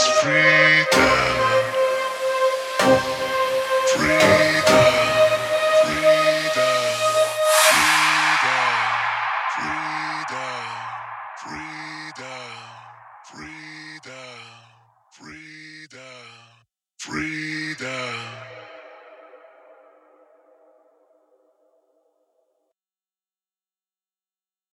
Freedom. Freedom.